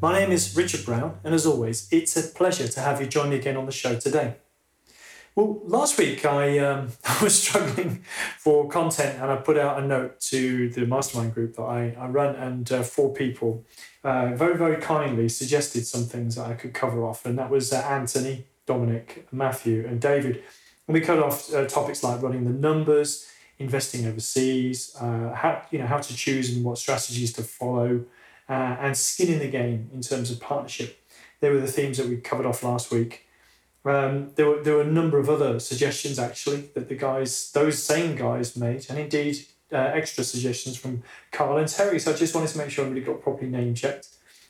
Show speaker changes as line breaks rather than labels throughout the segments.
My name is Richard Brown, and as always, it's a pleasure to have you join me again on the show today. Well, last week I, um, was struggling for content and I put out a note to the mastermind group that I, I run, and uh, four people uh, very, very kindly suggested some things that I could cover off, and that was uh, Anthony, Dominic, Matthew, and David. And we cut off uh, topics like running the numbers, investing overseas, uh, how, you know, how to choose and what strategies to follow uh, and skin in the game in terms of partnership. They were the themes that we covered off last week. Um, there were there were a number of other suggestions actually that the guys, those same guys, made, and indeed uh, extra suggestions from Carl and Terry. So I just wanted to make sure everybody got properly name checked.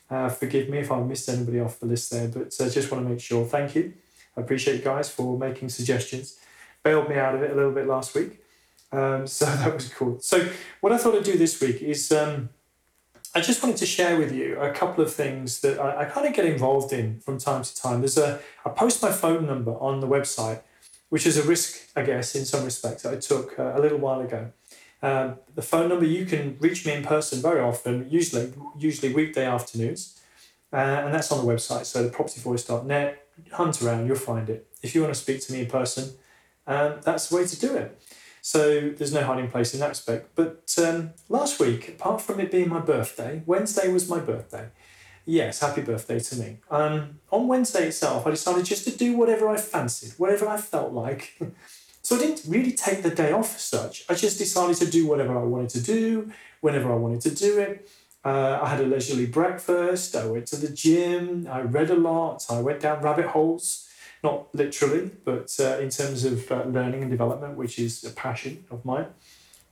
Uh, forgive me if I missed anybody off the list there, but I uh, just want to make sure. Thank you. I appreciate you guys for making suggestions. Bailed me out of it a little bit last week, um, so that was cool. So what I thought I'd do this week is. Um, I just wanted to share with you a couple of things that I, I kind of get involved in from time to time. There's a I post my phone number on the website, which is a risk, I guess, in some respects that I took uh, a little while ago. Um, the phone number you can reach me in person very often, usually usually weekday afternoons, uh, and that's on the website. So the thepropertyvoice.net. Hunt around, you'll find it. If you want to speak to me in person, um, that's the way to do it. So there's no hiding place in that respect. But um, last week, apart from it being my birthday, Wednesday was my birthday. Yes, happy birthday to me. Um, on Wednesday itself, I decided just to do whatever I fancied, whatever I felt like. so I didn't really take the day off as such. I just decided to do whatever I wanted to do, whenever I wanted to do it. Uh, I had a leisurely breakfast. I went to the gym. I read a lot. I went down rabbit holes not literally, but uh, in terms of uh, learning and development, which is a passion of mine.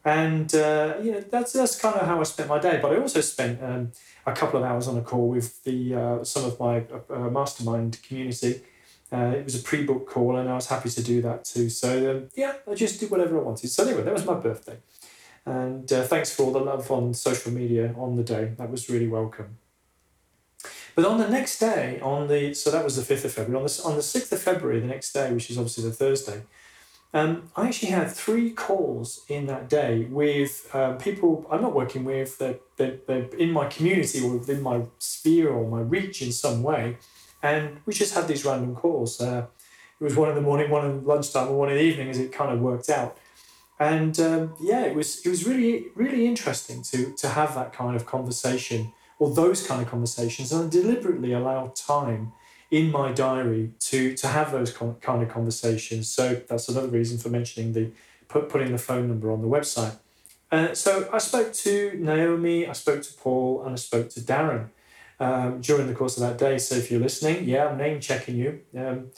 And uh, know that's that's kind of how I spent my day. But I also spent um, a couple of hours on a call with the uh, some of my uh, mastermind community. Uh, it was a pre-book call, and I was happy to do that too. So um, yeah, I just did whatever I wanted. So anyway, that was my birthday, and thanks for all the love on social media on the day. That was really welcome. But on the next day, on the so that was the fifth of February. On the on the sixth of February, the next day, which is obviously the Thursday, um, I actually had three calls in that day with um, people I'm not working with that that they're in my community or within my sphere or my reach in some way, and we just had these random calls. Uh, it was one in the morning, one in lunchtime, and one in the evening, as it kind of worked out. And um, yeah, it was it was really really interesting to to have that kind of conversation or those kind of conversations. And I deliberately allow time in my diary to to have those kind of conversations. So that's another reason for mentioning the put, putting the phone number on the website. Uh, so I spoke to Naomi, I spoke to Paul, and I spoke to Darren um, during the course of that day. So if you're listening, yeah, I'm name checking you, um,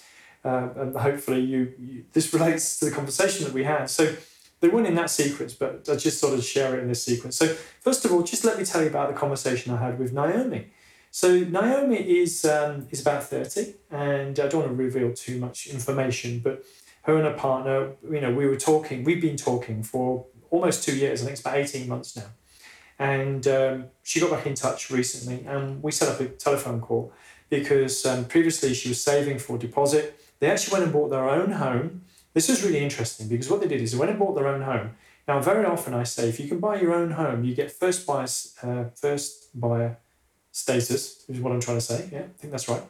uh, and hopefully you, you, this relates to the conversation that we had. So they weren't in that sequence, but I just sort of share it in this sequence. So, first of all, just let me tell you about the conversation I had with Naomi. So, Naomi is um, is about thirty, and I don't want to reveal too much information, but her and her partner, you know, we were talking. We've been talking for almost two years. I think it's about eighteen months now, and um, she got back in touch recently, and we set up a telephone call because um, previously she was saving for deposit. They actually went and bought their own home this was really interesting because what they did is they went and bought their own home. Now, very often I say if you can buy your own home, you get first buyer, uh, first buyer status, is what I'm trying to say. Yeah, I think that's right.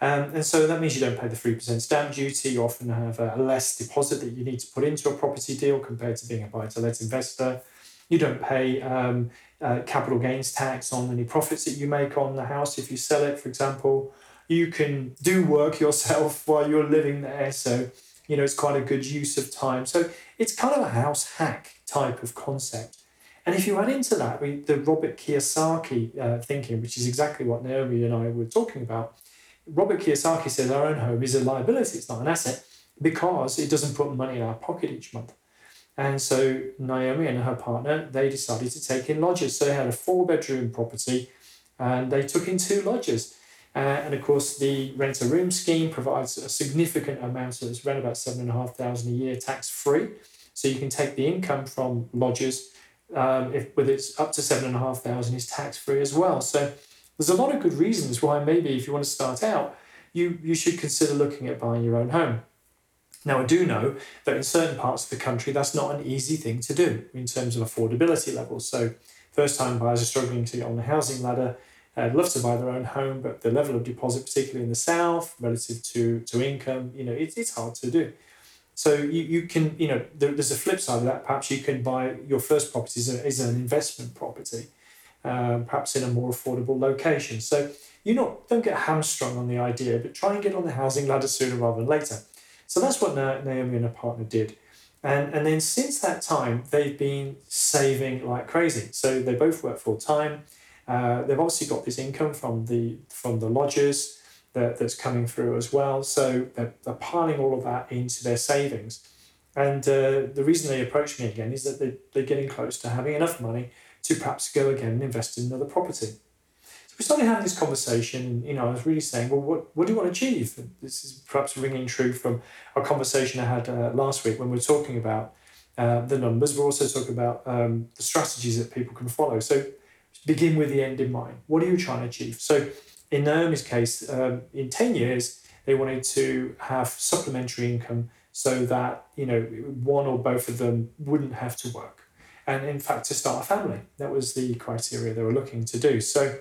Um, and so that means you don't pay the 3% stamp duty. You often have a less deposit that you need to put into a property deal compared to being a buy to let investor. You don't pay um, uh, capital gains tax on any profits that you make on the house if you sell it, for example. You can do work yourself while you're living there. So you know, it's quite a good use of time. So it's kind of a house hack type of concept. And if you add into that we, the Robert Kiyosaki uh, thinking, which is exactly what Naomi and I were talking about, Robert Kiyosaki says our own home is a liability, it's not an asset, because it doesn't put money in our pocket each month. And so Naomi and her partner, they decided to take in lodgers. So they had a four bedroom property and they took in two lodgers. Uh, and of course, the rent a room scheme provides a significant amount, so it's around about seven and a half thousand a year tax free. So you can take the income from lodgers, um, if with it's up to seven and a half thousand, is tax free as well. So there's a lot of good reasons why maybe if you want to start out, you you should consider looking at buying your own home. Now, I do know that in certain parts of the country, that's not an easy thing to do in terms of affordability levels. So, first time buyers are struggling to get on the housing ladder. I'd love to buy their own home, but the level of deposit, particularly in the south, relative to, to income, you know, it, it's hard to do. So you, you can, you know, there, there's a flip side of that. Perhaps you can buy your first property as, a, as an investment property, um, perhaps in a more affordable location. So you not don't get hamstrung on the idea, but try and get on the housing ladder sooner rather than later. So that's what Naomi and her partner did. And, and then since that time, they've been saving like crazy. So they both work full time. Uh, they've obviously got this income from the from the lodgers that, that's coming through as well. So they're, they're piling all of that into their savings. And uh, the reason they approached me again is that they, they're getting close to having enough money to perhaps go again and invest in another property So we started having this conversation, you know, I was really saying, well, what, what do you want to achieve? This is perhaps ringing true from a conversation I had uh, last week when we were talking about uh, the numbers. We're also talking about um, the strategies that people can follow. So begin with the end in mind. What are you trying to achieve? So in Naomi's case, um, in 10 years, they wanted to have supplementary income so that, you know, one or both of them wouldn't have to work. And in fact, to start a family. That was the criteria they were looking to do. So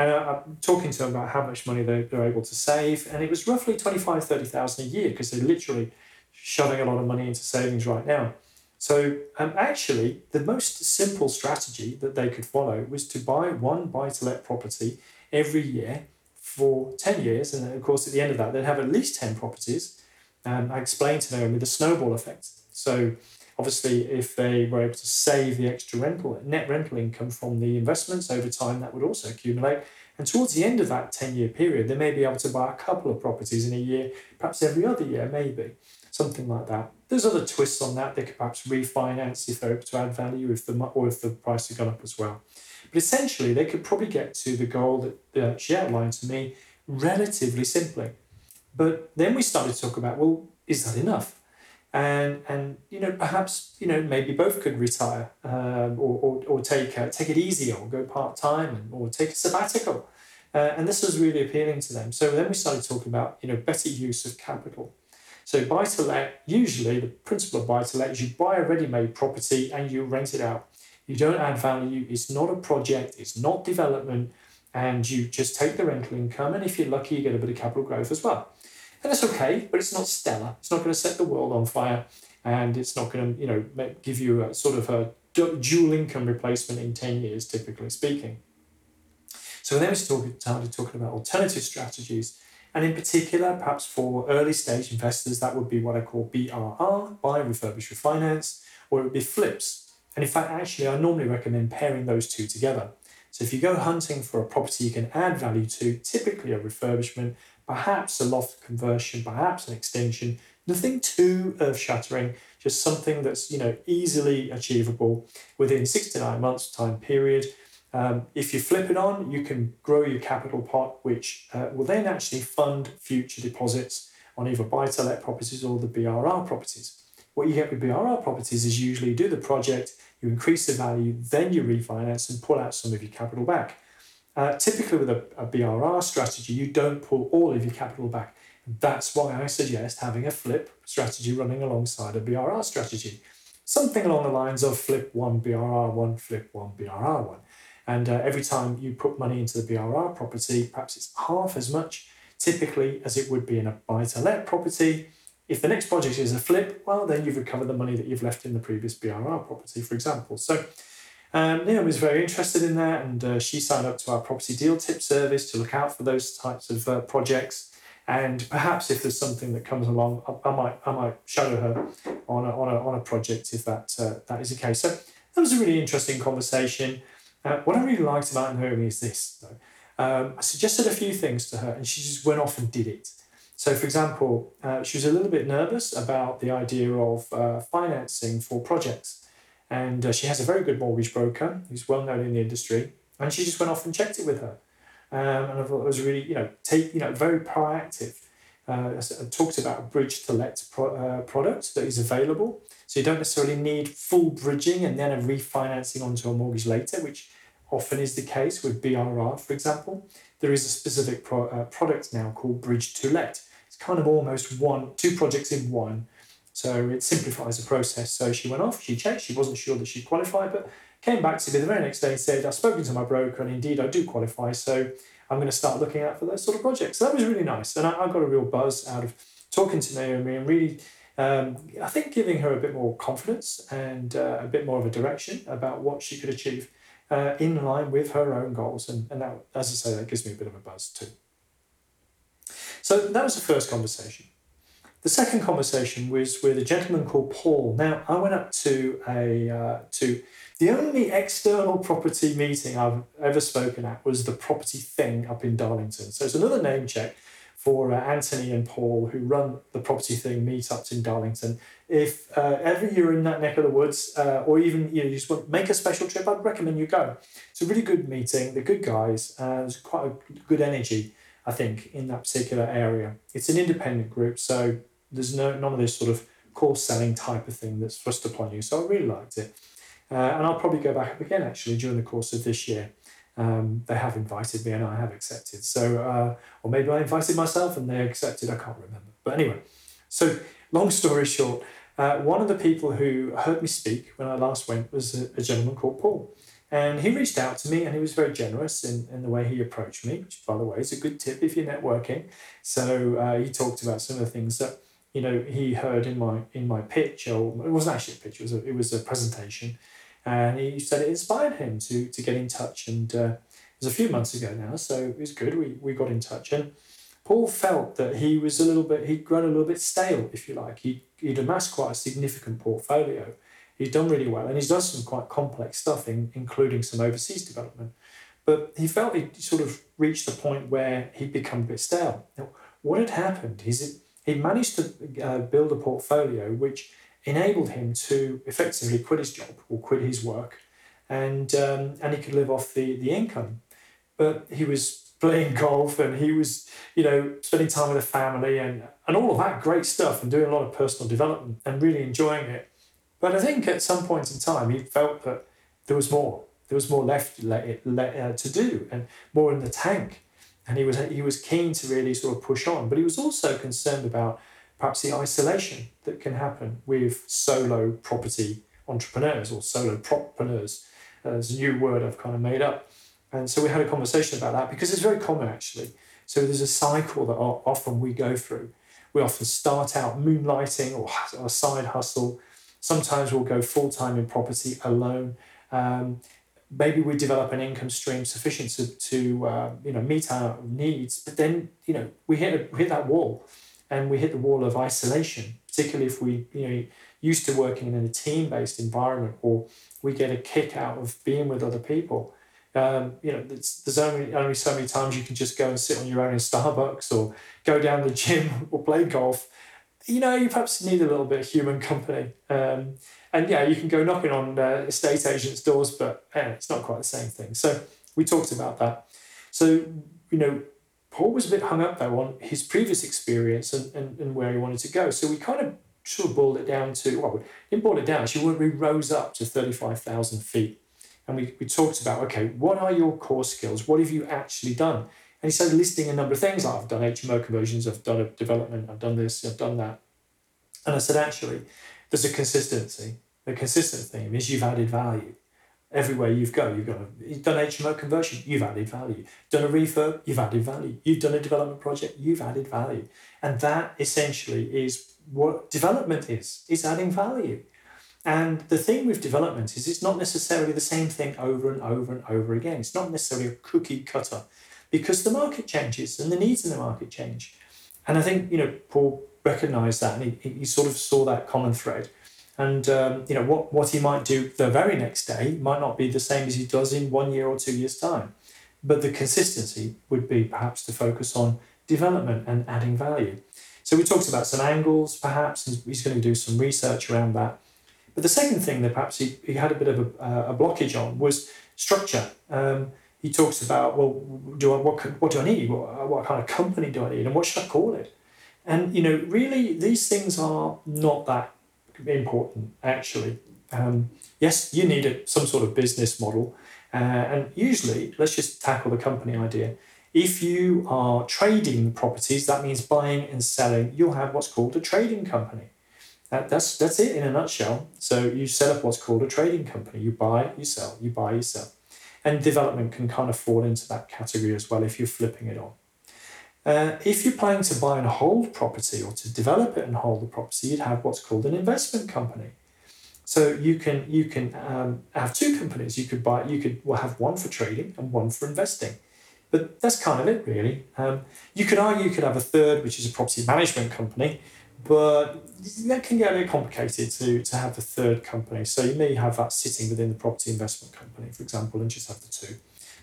and I, am talking to them about how much money they, they're able to save. And it was roughly 25, 30,000 a year because they're literally shoving a lot of money into savings right now. So um, actually, the most simple strategy that they could follow was to buy one buy-to-let property every year for 10 years. And of course, at the end of that, they'd have at least 10 properties. Um, I explained to them with the snowball effect. So obviously, if they were able to save the extra rental net rental income from the investments over time, that would also accumulate. And towards the end of that 10 year period, they may be able to buy a couple of properties in a year, perhaps every other year, maybe something like that. There's other twists on that. They could perhaps refinance if they're able to add value, if the or if the price had gone up as well. But essentially, they could probably get to the goal that uh, she outlined to me relatively simply. But then we started to talk about, well, is that enough? and and you know perhaps you know maybe both could retire um, or, or, or take uh, take it easy or go part time or take a sabbatical, uh, and this was really appealing to them. So then we started talking about you know better use of capital. So buy to let usually the principle of buy to let is you buy a ready made property and you rent it out. You don't add value. It's not a project. It's not development, and you just take the rental income. And if you're lucky, you get a bit of capital growth as well. And that's okay, but it's not stellar. It's not going to set the world on fire, and it's not going to, you know, give you a sort of a dual income replacement in 10 years, typically speaking. So then we started talking about alternative strategies, and in particular, perhaps for early stage investors, that would be what I call BRR, buy, refurbish, refinance, or it would be flips. And in fact, actually, I normally recommend pairing those two together. So if you go hunting for a property you can add value to, typically a refurbishment, perhaps a loft conversion, perhaps an extension, nothing too earth shattering, just something that's you know easily achievable within six to nine months time period. Um, if you flip it on, you can grow your capital pot, which uh, will then actually fund future deposits on either buy to let properties or the BRR properties. What you get with BRR properties is usually do the project, you increase the value, then you refinance and pull out some of your capital back. Uh, typically, with a, a BRR strategy, you don't pull all of your capital back. That's why I suggest having a flip strategy running alongside a BRR strategy. Something along the lines of flip one BRR one, flip one BRR one. And uh, every time you put money into the BRR property, perhaps it's half as much typically as it would be in a buy to let property. If the next project is a flip, well, then you've recovered the money that you've left in the previous BRR property, for example. So um, Nia was very interested in that, and uh, she signed up to our property deal tip service to look out for those types of uh, projects. And perhaps if there's something that comes along, I, I might I might shadow her on a, on a, on a project if that uh, that is the case. So that was a really interesting conversation. Uh, what I really liked about Naomi is this, though. Um, I suggested a few things to her, and she just went off and did it. So, for example, uh, she was a little bit nervous about the idea of uh, financing for projects. And uh, she has a very good mortgage broker who's well known in the industry. And she just went off and checked it with her. um, and I thought it was really, you know, take, you know, very proactive. Uh, I talked about a bridge to let pro, uh, product that is available. So you don't necessarily need full bridging and then a refinancing onto a mortgage later, which often is the case with BRR, for example. There is a specific pro, uh, product now called Bridge to Let. It's kind of almost one, two projects in one. So it simplifies the process. So she went off, she checked, she wasn't sure that she'd qualify, but came back to me the very next day and said, I've spoken to my broker and indeed I do qualify. So I'm going to start looking out for those sort of projects. So that was really nice. And I, I got a real buzz out of talking to Naomi and really, um, I think, giving her a bit more confidence and uh, a bit more of a direction about what she could achieve uh, in line with her own goals. And, and that, as I say, that gives me a bit of a buzz too. So that was the first conversation. The second conversation was with a gentleman called Paul. Now, I went up to a uh, to the only external property meeting I've ever spoken at was the Property Thing up in Darlington. So it's another name check for uh, Anthony and Paul who run the Property Thing meetups in Darlington. If uh, ever you're in that neck of the woods, uh, or even you, know, you just want to make a special trip, I'd recommend you go. It's a really good meeting. They're good guys. Uh, there's quite a good energy, I think, in that particular area. It's an independent group, so there's no none of this sort of course selling type of thing that's thrust upon you. So I really liked it. Uh, and I'll probably go back up again actually during the course of this year. Um, they have invited me and I have accepted. So, uh, or maybe I invited myself and they accepted, I can't remember. But anyway, so long story short, uh, one of the people who heard me speak when I last went was a, a, gentleman called Paul. And he reached out to me and he was very generous in, in the way he approached me, which, by the way, is a good tip if you're networking. So uh, he talked about some of the things that you know he heard in my in my pitch, or it wasn't actually a pitch, it was a, it was a presentation and he said it inspired him to to get in touch. And uh, it was a few months ago now, so it was good. We we got in touch, and Paul felt that he was a little bit he'd grown a little bit stale, if you like. He he'd amassed quite a significant portfolio. He's done really well, and he's done some quite complex stuff, in, including some overseas development. But he felt he'd sort of reached the point where he'd become a bit stale. Now, what had happened is he managed to uh, build a portfolio which enabled him to effectively quit his job or quit his work, and um, and he could live off the the income. But he was playing golf and he was you know spending time with the family and and all of that great stuff and doing a lot of personal development and really enjoying it. But I think at some point in time he felt that there was more. There was more left let, uh, to do and more in the tank. And he was he was keen to really sort of push on, but he was also concerned about perhaps the isolation that can happen with solo property entrepreneurs or solo propreneurs. Uh, a new word I've kind of made up. And so we had a conversation about that because it's very common actually. So there's a cycle that often we go through. We often start out moonlighting or a side hustle. Sometimes we'll go full time in property alone. Um, maybe we develop an income stream sufficient to, to uh, you know meet our needs, but then you know we hit a, hit that wall and we hit the wall of isolation, particularly if we you know used to working in a team-based environment or we get a kick out of being with other people. Um, you know, there's, only only so many times you can just go and sit on your own in Starbucks or go down the gym or play golf. You know, you perhaps need a little bit of human company. Um, and yeah, you can go knocking on uh, estate agents' doors, but eh, it's not quite the same thing. So we talked about that. So you know, Paul was a bit hung up though on his previous experience and, and, and where he wanted to go. So we kind of sort of boiled it down to, well, we didn't boil it down, She actually, we rose up to 35,000 feet. And we, we talked about, okay, what are your core skills? What have you actually done? And he started listing a number of things. Like I've done HMO conversions, I've done a development, I've done this, I've done that. And I said, actually, there's a consistency. The consistent theme is you've added value everywhere you've go, you've got a, you've done HMO conversion, you've added value. Done a refurb, you've added value. You've done a development project, you've added value. And that essentially is what development is, is adding value. And the thing with development is it's not necessarily the same thing over and over and over again. It's not necessarily a cookie cutter because the market changes and the needs in the market change. And I think, you know, Paul recognized that and he, he sort of saw that common thread. And um, you know what, what he might do the very next day might not be the same as he does in one year or two years' time. But the consistency would be perhaps to focus on development and adding value. So we talked about some angles, perhaps, he's going to do some research around that. But the second thing that perhaps he, he had a bit of a, uh, a blockage on was structure. Um, he talks about well, do I what what do I need? What, what kind of company do I need, and what should I call it? And you know, really, these things are not that important actually. Um, yes, you need a, some sort of business model, uh, and usually, let's just tackle the company idea. If you are trading properties, that means buying and selling. You'll have what's called a trading company. That, that's that's it in a nutshell. So you set up what's called a trading company. You buy, you sell, you buy, you sell. And development can kind of fall into that category as well if you're flipping it on. Uh, if you're planning to buy and hold property or to develop it and hold the property, you'd have what's called an investment company. So you can you can um, have two companies. You could buy you could well have one for trading and one for investing, but that's kind of it really. Um, you could argue you could have a third, which is a property management company, but that can get a bit complicated to, to have a third company. So you may have that sitting within the property investment company, for example, and just have the two.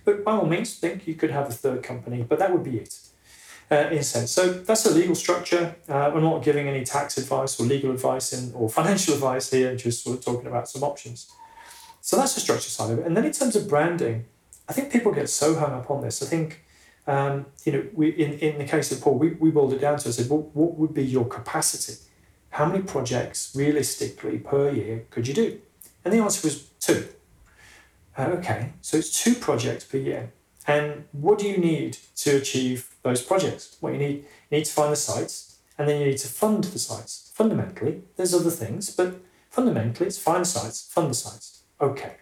But by all means, think you could have a third company, but that would be it. Uh. So that's a legal structure. Uh, we're not giving any tax advice or legal advice in, or financial advice here, just sort of talking about some options. So that's the structure side of it. And then in terms of branding, I think people get so hung up on this. I think um, you know, we in, in the case of Paul, we, we boiled it down to I said, well, what would be your capacity? How many projects realistically per year could you do? And the answer was two. Uh, okay, so it's two projects per year. And what do you need to achieve those projects? What you need you need to find the sites, and then you need to fund the sites. Fundamentally, there's other things, but fundamentally, it's find sites, fund the sites. Okay.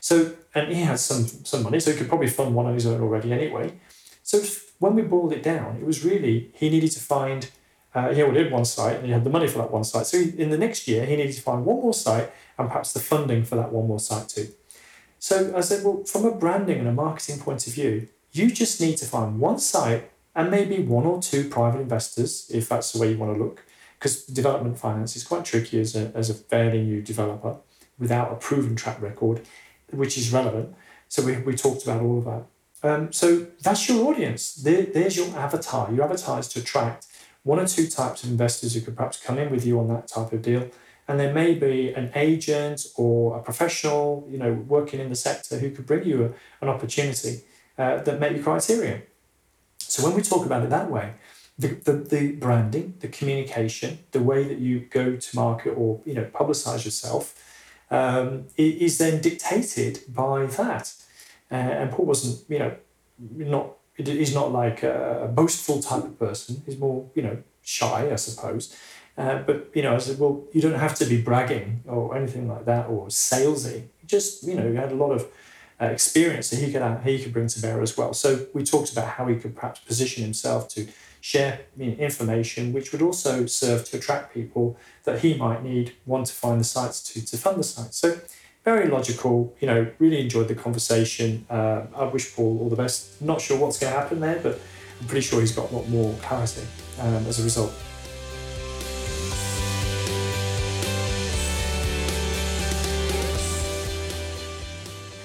So, and he has some some money, so he could probably fund one on his own already anyway. So when we boiled it down, it was really he needed to find. Uh, he already had one site and he had the money for that one site. So he, in the next year, he needed to find one more site and perhaps the funding for that one more site too. So I said, well, from a branding and a marketing point of view, you just need to find one site and maybe one or two private investors, if that's the way you want to look, because development finance is quite tricky as a, as a fairly new developer without a proven track record, which is relevant. So we, we talked about all of that. Um, so that's your audience. There, there's your avatar. Your avatar is to attract one or two types of investors who could perhaps come in with you on that type of deal. And there may be an agent or a professional, you know, working in the sector who could bring you a, an opportunity uh, that met your criteria. So when we talk about it that way, the, the, the branding, the communication, the way that you go to market or you know publicize yourself um, is then dictated by that. Uh, and Paul wasn't, you know, not he's not like a boastful type of person. He's more, you know, shy, I suppose. Uh, but you know, I said, well, you don't have to be bragging or anything like that or salesy. Just you know, you had a lot of experience that he could uh, he could bring to bear as well. So we talked about how he could perhaps position himself to share information, which would also serve to attract people that he might need, want to find the sites to to fund the sites. So very logical. You know, really enjoyed the conversation. Uh, I wish Paul all the best. Not sure what's going to happen there, but I'm pretty sure he's got a lot more clarity um, as a result.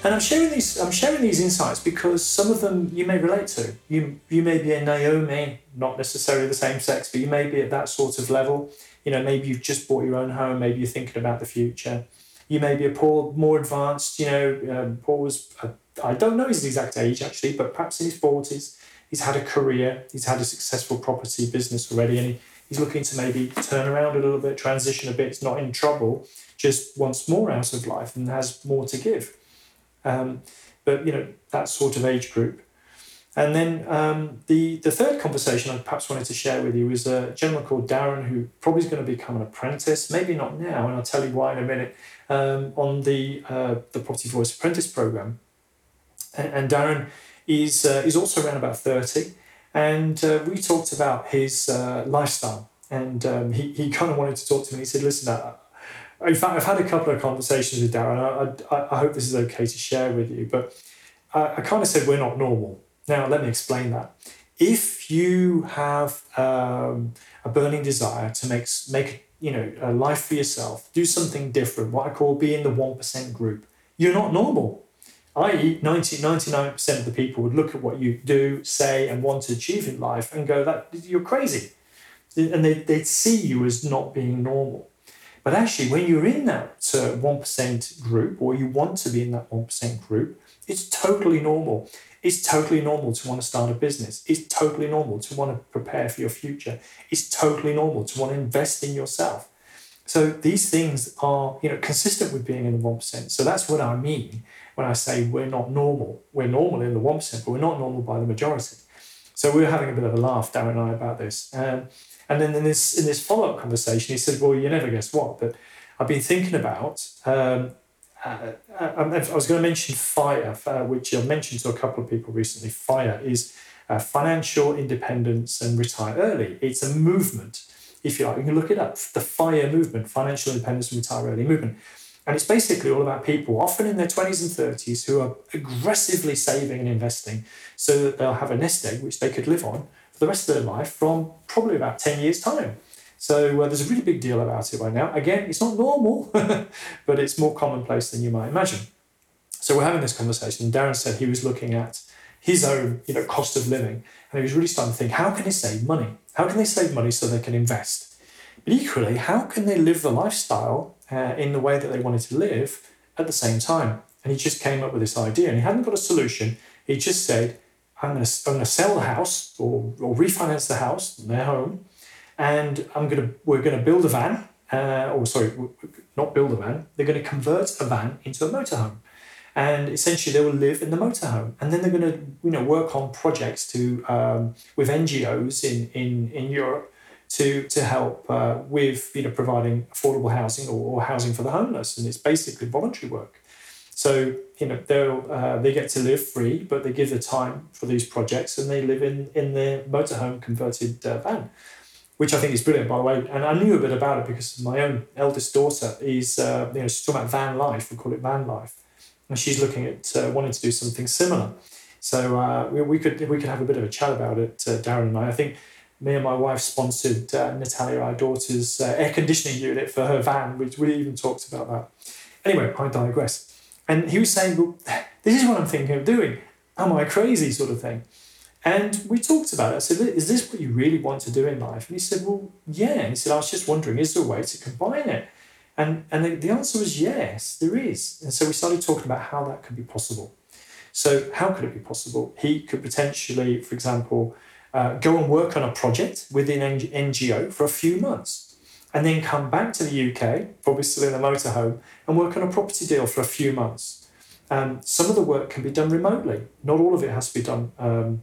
And I'm sharing these. I'm sharing these insights because some of them you may relate to. You you may be a Naomi, not necessarily the same sex, but you may be at that sort of level. You know, maybe you've just bought your own home. Maybe you're thinking about the future you may be a Paul more advanced. You know, um, Paul was, uh, I don't know his exact age actually, but perhaps in his 40s. He's had a career, he's had a successful property business already, and he, he's looking to maybe turn around a little bit, transition a bit. Not in trouble, just wants more out of life and has more to give. Um, but, you know, that sort of age group. And then um, the, the third conversation I perhaps wanted to share with you is a gentleman called Darren who probably is going to become an apprentice, maybe not now, and I'll tell you why in a minute, um, on the, uh, the Property Voice Apprentice Program. And, and Darren is, uh, is also around about 30, and uh, we talked about his uh, lifestyle. And um, he, he kind of wanted to talk to me. He said, Listen, in fact, I've had a couple of conversations with Darren. I, I, I hope this is okay to share with you, but I, I kind of said, We're not normal now, let me explain that. If you have um, a burning desire to make make you know a life for yourself, do something different. What I call be in the one percent group. You're not normal. I.e., 90, 99% of the people would look at what you do, say, and want to achieve in life and go, that you're crazy. And they, they'd see you as not being normal. But actually, when you're in that uh, 1% group or you want to be in that 1% group, it's totally normal. It's totally normal to want to start a business. It's totally normal to want to prepare for your future. It's totally normal to want to invest in yourself. So these things are, you know, consistent with being in the 1%. So that's what I mean when I say we're not normal. We're normal in the 1%, but we're not normal by the majority. So we were having a bit of a laugh, Darren and I, about this. Um, and then in this in this follow up conversation, he said, "Well, you never guess what." But I've been thinking about. Um, uh, uh I, was going to mention FIRE, uh, which I've mentioned to a couple of people recently. FIRE is uh, financial independence and retire early. It's a movement, if you like. You can look it up. The FIRE movement, financial independence and retire early movement. And it's basically all about people, often in their 20s and 30s, who are aggressively saving and investing so that they'll have a nest egg which they could live on for the rest of their life from probably about 10 years' time. So uh, there's a really big deal about it right now. Again, it's not normal, but it's more commonplace than you might imagine. So we're having this conversation. Darren said he was looking at his own you know, cost of living, and he was really starting to think, how can they save money? How can they save money so they can invest? But equally, how can they live the lifestyle uh, in the way that they wanted to live at the same time? And he just came up with this idea, and he hadn't got a solution. He just said, I'm going to sell the house or, or refinance the house, their home, and I'm going to we're going to build a van. Uh, or sorry, not build a van. They're going to convert a van into a motorhome, and essentially they will live in the motorhome. And then they're going to you know work on projects to um, with NGOs in in in Europe to to help uh, with you know providing affordable housing or, or housing for the homeless. And it's basically voluntary work. So you know they uh, they get to live free, but they give the time for these projects, and they live in in their motorhome converted uh, van, which I think is brilliant, by the way. And I knew a bit about it because my own eldest daughter is uh, you know she's talking about van life. We call it van life, and she's looking at uh, wanting to do something similar. So uh, we, we could we could have a bit of a chat about it, Darren and I. I think me and my wife sponsored uh, Natalia, our daughter's uh, air conditioning unit for her van, which we even talked about that. Anyway, I digress. And he was saying, well, this is what I'm thinking of doing. Am I crazy, sort of thing? And we talked about it. I said, is this what you really want to do in life? And he said, well, yeah. He said, I was just wondering, is there a way to combine it? And, and the, the answer was yes, there is. And so we started talking about how that could be possible. So, how could it be possible? He could potentially, for example, uh, go and work on a project within NGO for a few months and then come back to the UK, probably still in a motorhome, and work on a property deal for a few months. Um, some of the work can be done remotely. Not all of it has to be done, um,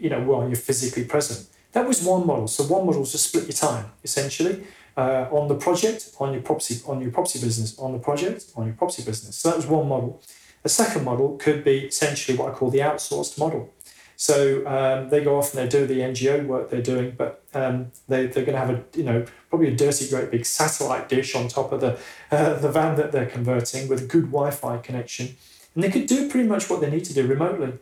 you know, while you're physically present. That was one model. So one model is to split your time essentially uh, on the project, on your property, on your property business, on the project, on your property business. So that was one model. A second model could be essentially what I call the outsourced model. So um, they go off and they do the NGO work they're doing, but um, they, they're going to have a, you know, probably a dirty, great big satellite dish on top of the, uh, the van that they're converting with a good Wi Fi connection. And they could do pretty much what they need to do remotely.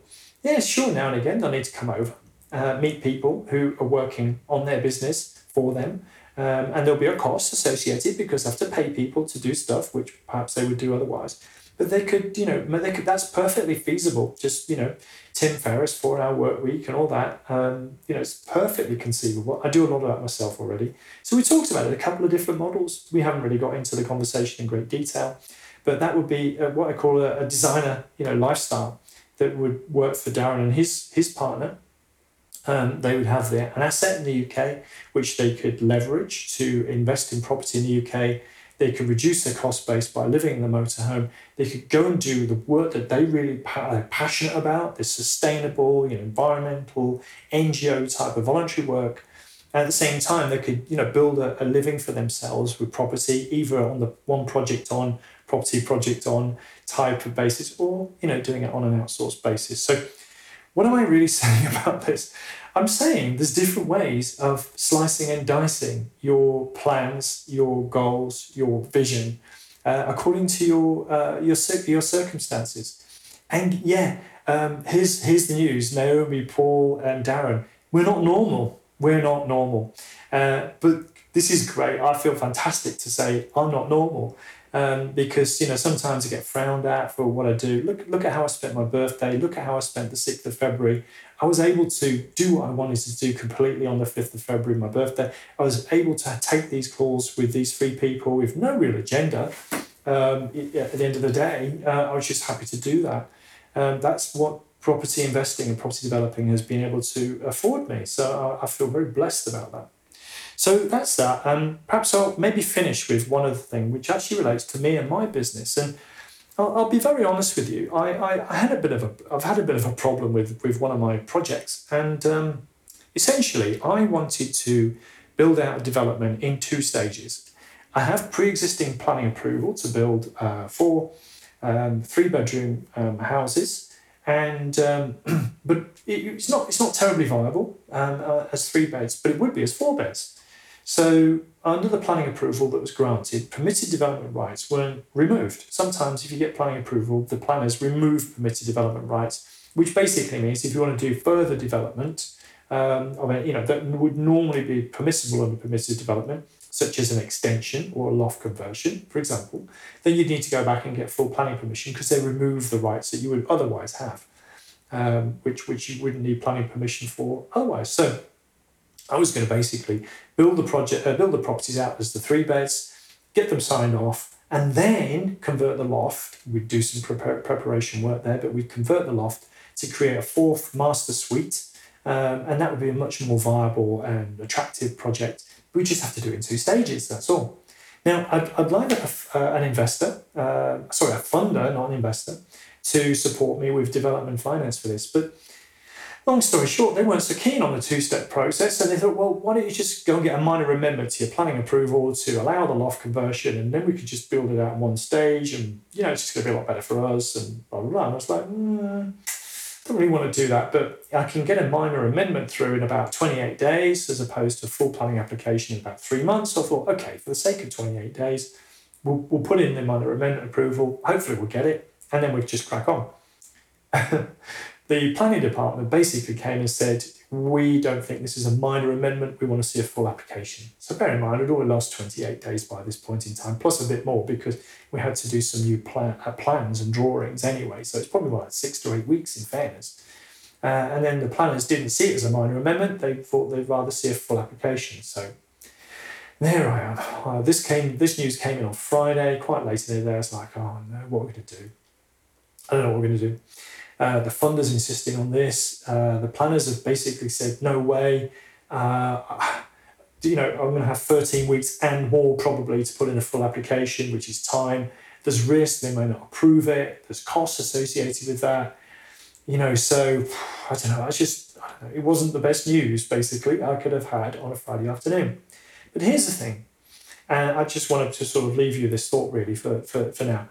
Yeah, sure, now and again they'll need to come over, uh, meet people who are working on their business for them. Um, and there'll be a cost associated because they have to pay people to do stuff which perhaps they would do otherwise. But they could, you know, they could. That's perfectly feasible. Just you know, Tim Ferriss, four hour work week, and all that. Um, you know, it's perfectly conceivable. I do a lot of that myself already. So we talked about it, a couple of different models. We haven't really got into the conversation in great detail, but that would be uh, what I call a, a designer, you know, lifestyle that would work for Darren and his his partner. Um, they would have their, an asset in the UK which they could leverage to invest in property in the UK they could reduce their cost base by living in the motorhome. They could go and do the work that they really are passionate about, the sustainable, you know, environmental, NGO type of voluntary work. And at the same time, they could, you know, build a, a living for themselves with property, either on the one project on, property project on type of basis, or you know, doing it on an outsourced basis. So, what am I really saying about this? I'm saying there's different ways of slicing and dicing your plans, your goals, your vision, uh, according to your uh, your your circumstances. And yeah, um, here's here's the news: Naomi, Paul, and Darren. We're not normal. We're not normal. Uh, but this is great. I feel fantastic to say I'm not normal. Um, because you know sometimes I get frowned at for what I do. Look, look at how I spent my birthday. Look at how I spent the sixth of February. I was able to do what I wanted to do completely on the fifth of February, my birthday. I was able to take these calls with these three people with no real agenda. Um, at the end of the day, uh, I was just happy to do that. Um, that's what property investing and property developing has been able to afford me. So I, I feel very blessed about that. So that's that. Um, perhaps I'll maybe finish with one other thing, which actually relates to me and my business. And I'll, I'll be very honest with you. I, I, I, had a bit of a I've had a bit of a problem with with one of my projects, and um, essentially I wanted to build out a development in two stages. I have pre-existing planning approval to build uh, four um, three-bedroom um, houses, and um, but it, it's not it's not terribly viable um, uh, as three beds, but it would be as four beds. So, under the planning approval that was granted, permitted development rights weren't removed. Sometimes, if you get planning approval, the planners remove permitted development rights, which basically means if you want to do further development, um, I mean, you know, that would normally be permissible under permitted development, such as an extension or a loft conversion, for example, then you'd need to go back and get full planning permission because they remove the rights that you would otherwise have, um, which which you wouldn't need planning permission for otherwise. So I was going to basically build the project, uh, build the properties out as the three beds, get them signed off, and then convert the loft. We'd do some prepar- preparation work there, but we'd convert the loft to create a fourth master suite, um, and that would be a much more viable and attractive project. We just have to do it in two stages. That's all. Now, I'd, I'd like a, uh, an investor, uh, sorry, a funder, not an investor, to support me with development finance for this, but long story short, they weren't so keen on the two step process. So they thought, well, why don't you just go and get a minor amendment to your planning approval to allow the loft conversion and then we could just build it out in one stage and, you know, it's just going to be a lot better for us and blah, blah, blah. And I was like, mm, don't really want to do that, but I can get a minor amendment through in about 28 days as opposed to full planning application in about three months. So I thought, okay, for the sake of 28 days, we'll, we'll put in the minor amendment approval. Hopefully we'll get it and then we'll just crack on. the planning department basically came and said, we don't think this is a minor amendment. We want to see a full application. So bear in mind, it only lost 28 days by this point in time, plus a bit more because we had to do some new plan, uh, plans and drawings anyway. So it's probably like six to eight weeks in fairness. Uh, and then the planners didn't see it as a minor amendment. They thought they'd rather see a full application. So there I am. Uh, this came. This news came in on Friday, quite late in the day. I was like, oh no, what are we going to do? I don't know what we're going to do. Uh, the funders insisting on this. Uh, the planners have basically said, no way. Uh, you know, I'm going to have 13 weeks and more probably to put in a full application, which is time. There's risk, they may not approve it. There's costs associated with that. You know, so I don't know. It's just, know, it wasn't the best news, basically, I could have had on a Friday afternoon. But here's the thing, and I just wanted to sort of leave you this thought really for, for, for now.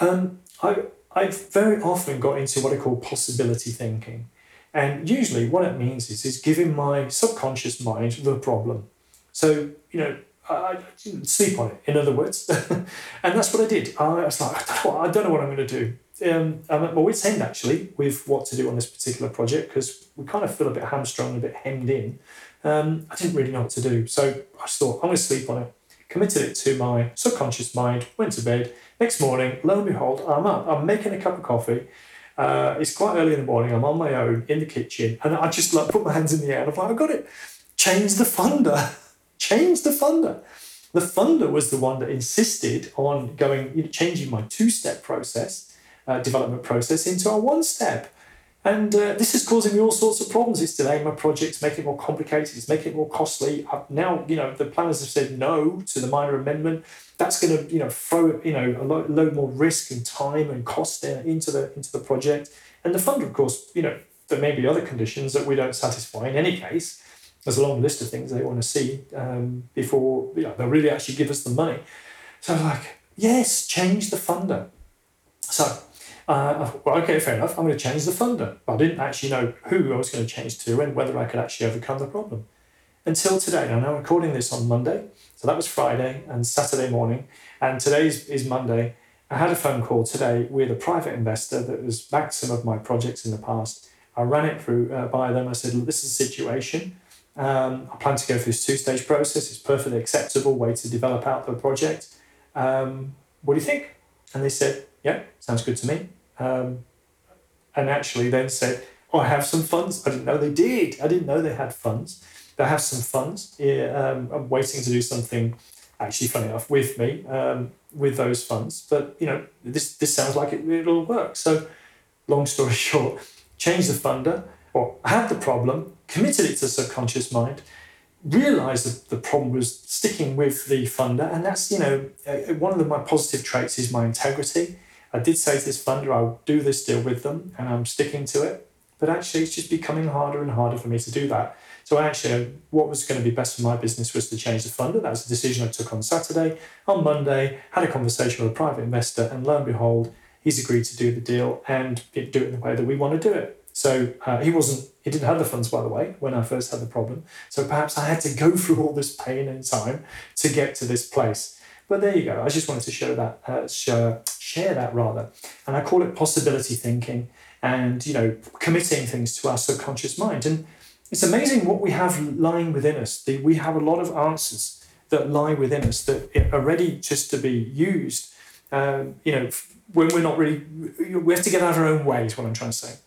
Um, I, I've very often got into what I call possibility thinking. And usually what it means is, is giving my subconscious mind the problem. So, you know, I, I sleep on it, in other words. and that's what I did. I was like, I don't know, I what I'm going to do. Um, I'm at my wit's end actually with what to do on this particular project because we kind of feel a bit hamstrung, a bit hemmed in. Um, I didn't really know what to do. So I thought, I'm going to sleep on it. Committed it to my subconscious mind, went to bed, Next morning, lo and behold, I'm up. I'm making a cup of coffee. Uh, it's quite early in the morning. I'm on my own in the kitchen, and I just like put my hands in the air. And I'm like, I got it. Change the funder. Change the funder. The funder was the one that insisted on going, you know, changing my two-step process, uh, development process, into a one-step. And uh, this is causing me all sorts of problems. It's delaying my projects, making it more complicated, it's making it more costly. I've now, you know, the planners have said no to the minor amendment. That's going to, you know, throw, you know, a load, load more risk and time and cost into the into the project. And the funder, of course, you know, there may be other conditions that we don't satisfy in any case. There's a long list of things they want to see um, before you know, they'll really actually give us the money. So, like, yes, change the funder. So, uh, well, okay, fair enough. I'm going to change the funder. But I didn't actually know who I was going to change to and whether I could actually overcome the problem. Until today, I'm recording this on Monday. So that was Friday and Saturday morning. And today is Monday. I had a phone call today with a private investor that has backed some of my projects in the past. I ran it through uh, by them. I said, Look, this is the situation. Um, I plan to go through this two stage process. It's perfectly acceptable way to develop out the project. Um, what do you think? And they said, yeah, sounds good to me. Um, and actually then said, oh, I have some funds. I didn't know they did. I didn't know they had funds. They have some funds. Yeah, um, I'm waiting to do something, actually, funny enough, with me um, with those funds. But you know, this this sounds like it, it'll work. So, long story short, change the funder or had the problem, committed it to subconscious mind, realized that the problem was sticking with the funder, and that's you know uh, one of the, my positive traits is my integrity. I did say to this funder, I'll do this deal with them, and I'm sticking to it. But actually, it's just becoming harder and harder for me to do that. So actually, what was going to be best for my business was to change the funder. That was a decision I took on Saturday. On Monday, had a conversation with a private investor, and lo and behold, he's agreed to do the deal and do it in the way that we want to do it. So uh, he wasn't, he didn't have the funds, by the way, when I first had the problem. So perhaps I had to go through all this pain and time to get to this place. But there you go. I just wanted to show that, uh, share, share that rather. And I call it possibility thinking and, you know, committing things to our subconscious mind. And it's amazing what we have lying within us. We have a lot of answers that lie within us that are ready just to be used. Um, you know, when we're not really, we have to get out of our own way, is what I'm trying to say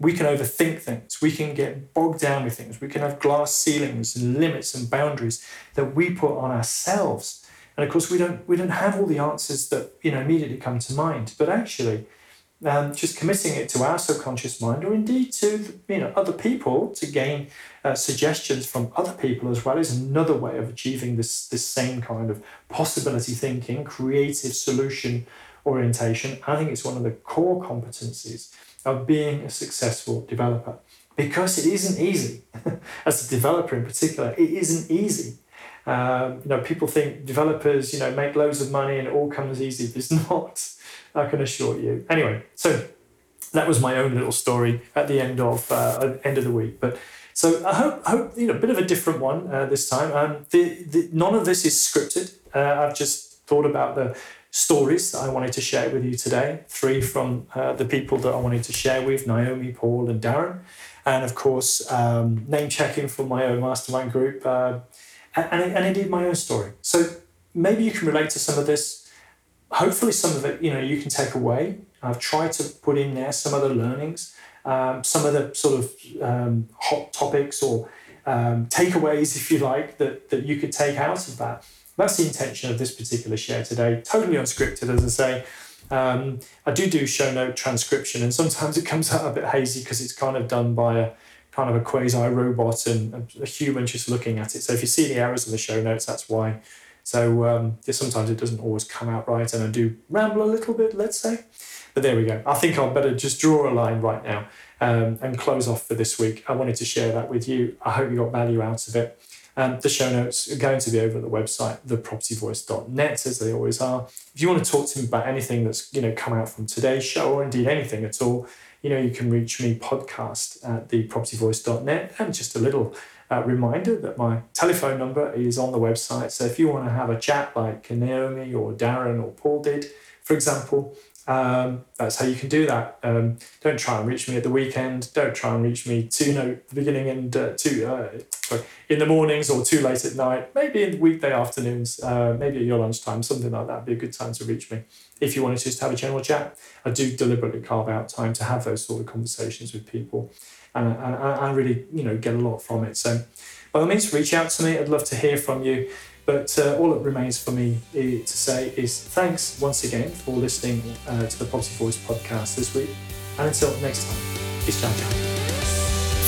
we can overthink things. We can get bogged down with things. We can have glass ceilings and limits and boundaries that we put on ourselves. And of course, we don't we don't have all the answers that you know immediately come to mind. But actually, um, just committing it to our subconscious mind, or indeed to you know other people to gain uh, suggestions from other people as well, is another way of achieving this this same kind of possibility thinking, creative solution orientation. I think it's one of the core competencies of being a successful developer because it isn't easy. As a developer in particular, it isn't easy. Um, you know, people think developers, you know, make loads of money and it all comes easy. It's not. I can assure you. Anyway, so that was my own little story at the end of uh, end of the week. But so I hope, hope you know, a bit of a different one uh, this time. Um, the, the, none of this is scripted. Uh, I've just thought about the stories that I wanted to share with you today. Three from uh, the people that I wanted to share with Naomi, Paul, and Darren. And of course, um, name checking from my own mastermind group uh, and, and indeed my own story. So maybe you can relate to some of this. Hopefully, some of it you know you can take away. I've tried to put in there some of the learnings, um, some of the sort of um, hot topics or um, takeaways, if you like, that, that you could take out of that. That's the intention of this particular share today. Totally unscripted, as I say. Um, I do do show note transcription, and sometimes it comes out a bit hazy because it's kind of done by a kind of a quasi robot and a, human just looking at it. So if you see the errors in the show notes, that's why. So um, sometimes it doesn't always come out right, and I do ramble a little bit, let's say. But there we go. I think I'll better just draw a line right now um, and close off for this week. I wanted to share that with you. I hope you got value out of it. Um, the show notes are going to be over at the website, thepropertyvoice.net, as they always are. If you want to talk to me about anything that's you know come out from today's show, or indeed anything at all, you know you can reach me podcast at thepropertyvoice.net. And just a little uh, reminder that my telephone number is on the website. So if you want to have a chat like Naomi or Darren or Paul did, for example, um, that's how you can do that. Um, don't try and reach me at the weekend. Don't try and reach me too know the beginning and uh, too uh, sorry, in the mornings or too late at night. Maybe in weekday afternoons. Uh, maybe at your lunchtime. Something like that would be a good time to reach me. If you wanted to just have a general chat, I do deliberately carve out time to have those sort of conversations with people, and, I really you know get a lot from it. So by all means, reach out to me. I'd love to hear from you. But uh, all that remains for me to say is thanks once again for listening uh, to the Property Voice podcast this week. And until next time, it's John John.